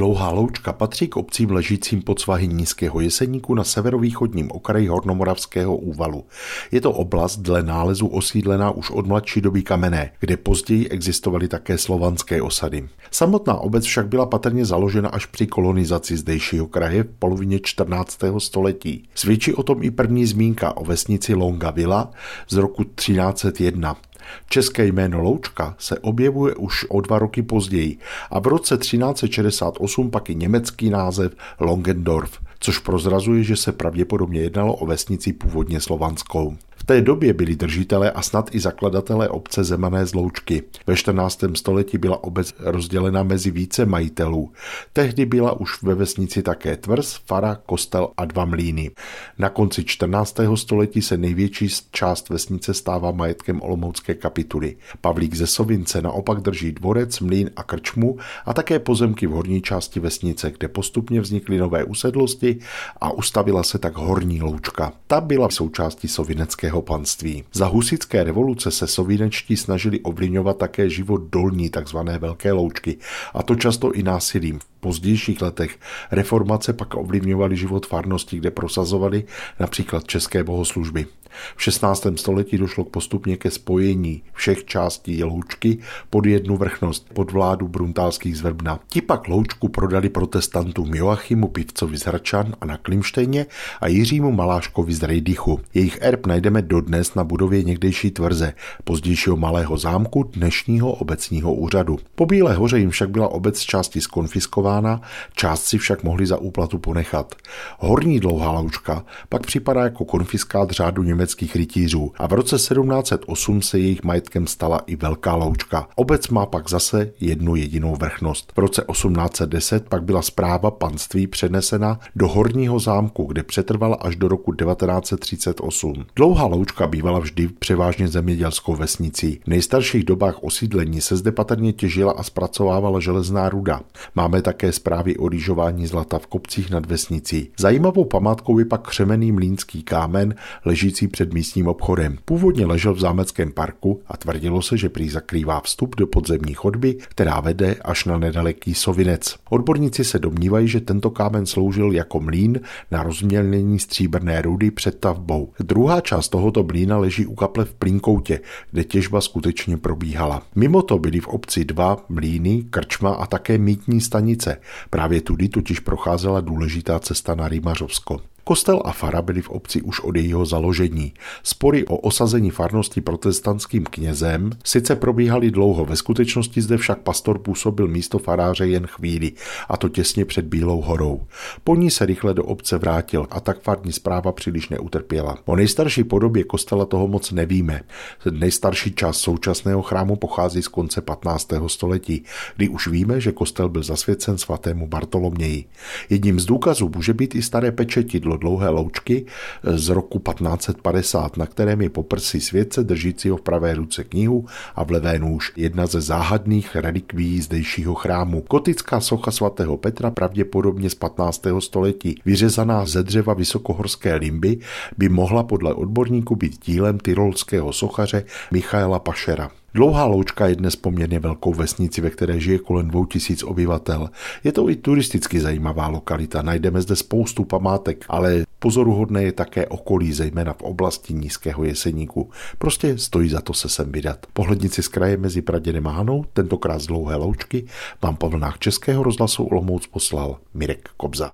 Dlouhá loučka patří k obcím ležícím pod svahy Nízkého jeseníku na severovýchodním okraji Hornomoravského úvalu. Je to oblast dle nálezu osídlená už od mladší doby kamenné, kde později existovaly také slovanské osady. Samotná obec však byla patrně založena až při kolonizaci zdejšího kraje v polovině 14. století. Svědčí o tom i první zmínka o vesnici Longa Villa z roku 1301. České jméno Loučka se objevuje už o dva roky později a v roce 1368 pak i německý název Longendorf, což prozrazuje, že se pravděpodobně jednalo o vesnici původně slovanskou té době byli držitelé a snad i zakladatelé obce Zemané zloučky. Ve 14. století byla obec rozdělena mezi více majitelů. Tehdy byla už ve vesnici také tvrz, fara, kostel a dva mlýny. Na konci 14. století se největší část vesnice stává majetkem Olomoucké kapituly. Pavlík ze Sovince naopak drží dvorec, mlýn a krčmu a také pozemky v horní části vesnice, kde postupně vznikly nové usedlosti a ustavila se tak horní loučka. Ta byla součástí sovineckého velkého panství. Za husické revoluce se sovinečtí snažili ovlivňovat také život dolní tzv. velké loučky, a to často i násilím. Pozdějších letech reformace pak ovlivňovaly život farnosti, kde prosazovali například české bohoslužby. V 16. století došlo postupně ke spojení všech částí loučky pod jednu vrchnost pod vládu bruntálských zvrbna. Ti pak loučku prodali protestantům Joachimu Pivcovi z Hračan a na Klimštejně a Jiřímu Maláškovi z Rejdychu. Jejich erb najdeme dodnes na budově někdejší tvrze, pozdějšího malého zámku dnešního obecního úřadu. Po Bílé hoře jim však byla obec části skonfiskována, část si však mohli za úplatu ponechat. Horní dlouhá loučka pak připadá jako konfiskát řádu německých rytířů a v roce 1708 se jejich majetkem stala i Velká loučka. Obec má pak zase jednu jedinou vrchnost. V roce 1810 pak byla zpráva panství přenesena do Horního zámku, kde přetrvala až do roku 1938. Dlouhá loučka bývala vždy převážně zemědělskou vesnicí. V nejstarších dobách osídlení se zde patrně těžila a zpracovávala železná ruda. Máme také zprávy o rýžování zlata v kopcích nad vesnicí. Zajímavou památkou je pak křemený mlínský kámen, ležící před místním obchodem. Původně ležel v zámeckém parku a tvrdilo se, že prý zakrývá vstup do podzemní chodby, která vede až na nedaleký Sovinec. Odborníci se domnívají, že tento kámen sloužil jako mlín na rozmělnění stříbrné rudy před tavbou. Druhá část tohoto blína leží u kaple v Plínkoutě, kde těžba skutečně probíhala. Mimo to byly v obci dva mlíny, krčma a také mítní stanice. Právě tudy totiž procházela důležitá cesta na Rýmařovsko. Kostel a fara byly v obci už od jejího založení. Spory o osazení farnosti protestantským knězem sice probíhaly dlouho, ve skutečnosti zde však pastor působil místo faráře jen chvíli, a to těsně před Bílou horou. Po ní se rychle do obce vrátil a tak farní zpráva příliš neutrpěla. O nejstarší podobě kostela toho moc nevíme. Nejstarší část současného chrámu pochází z konce 15. století, kdy už víme, že kostel byl zasvěcen svatému Bartoloměji. Jedním z důkazů může být i staré pečetidlo dlouhé loučky z roku 1550, na kterém je poprsí světce držícího v pravé ruce knihu a v levé nůž. Jedna ze záhadných relikví zdejšího chrámu. Gotická socha svatého Petra pravděpodobně z 15. století, vyřezaná ze dřeva vysokohorské limby, by mohla podle odborníků být dílem tyrolského sochaře Michaela Pašera. Dlouhá loučka je dnes poměrně velkou vesnici, ve které žije kolem 2000 obyvatel. Je to i turisticky zajímavá lokalita, najdeme zde spoustu památek, ale pozoruhodné je také okolí, zejména v oblasti Nízkého jeseníku. Prostě stojí za to se sem vydat. Pohlednici z kraje mezi Praděnem a Hanou, tentokrát z dlouhé loučky, vám po vlnách Českého rozhlasu Olomouc poslal Mirek Kobza.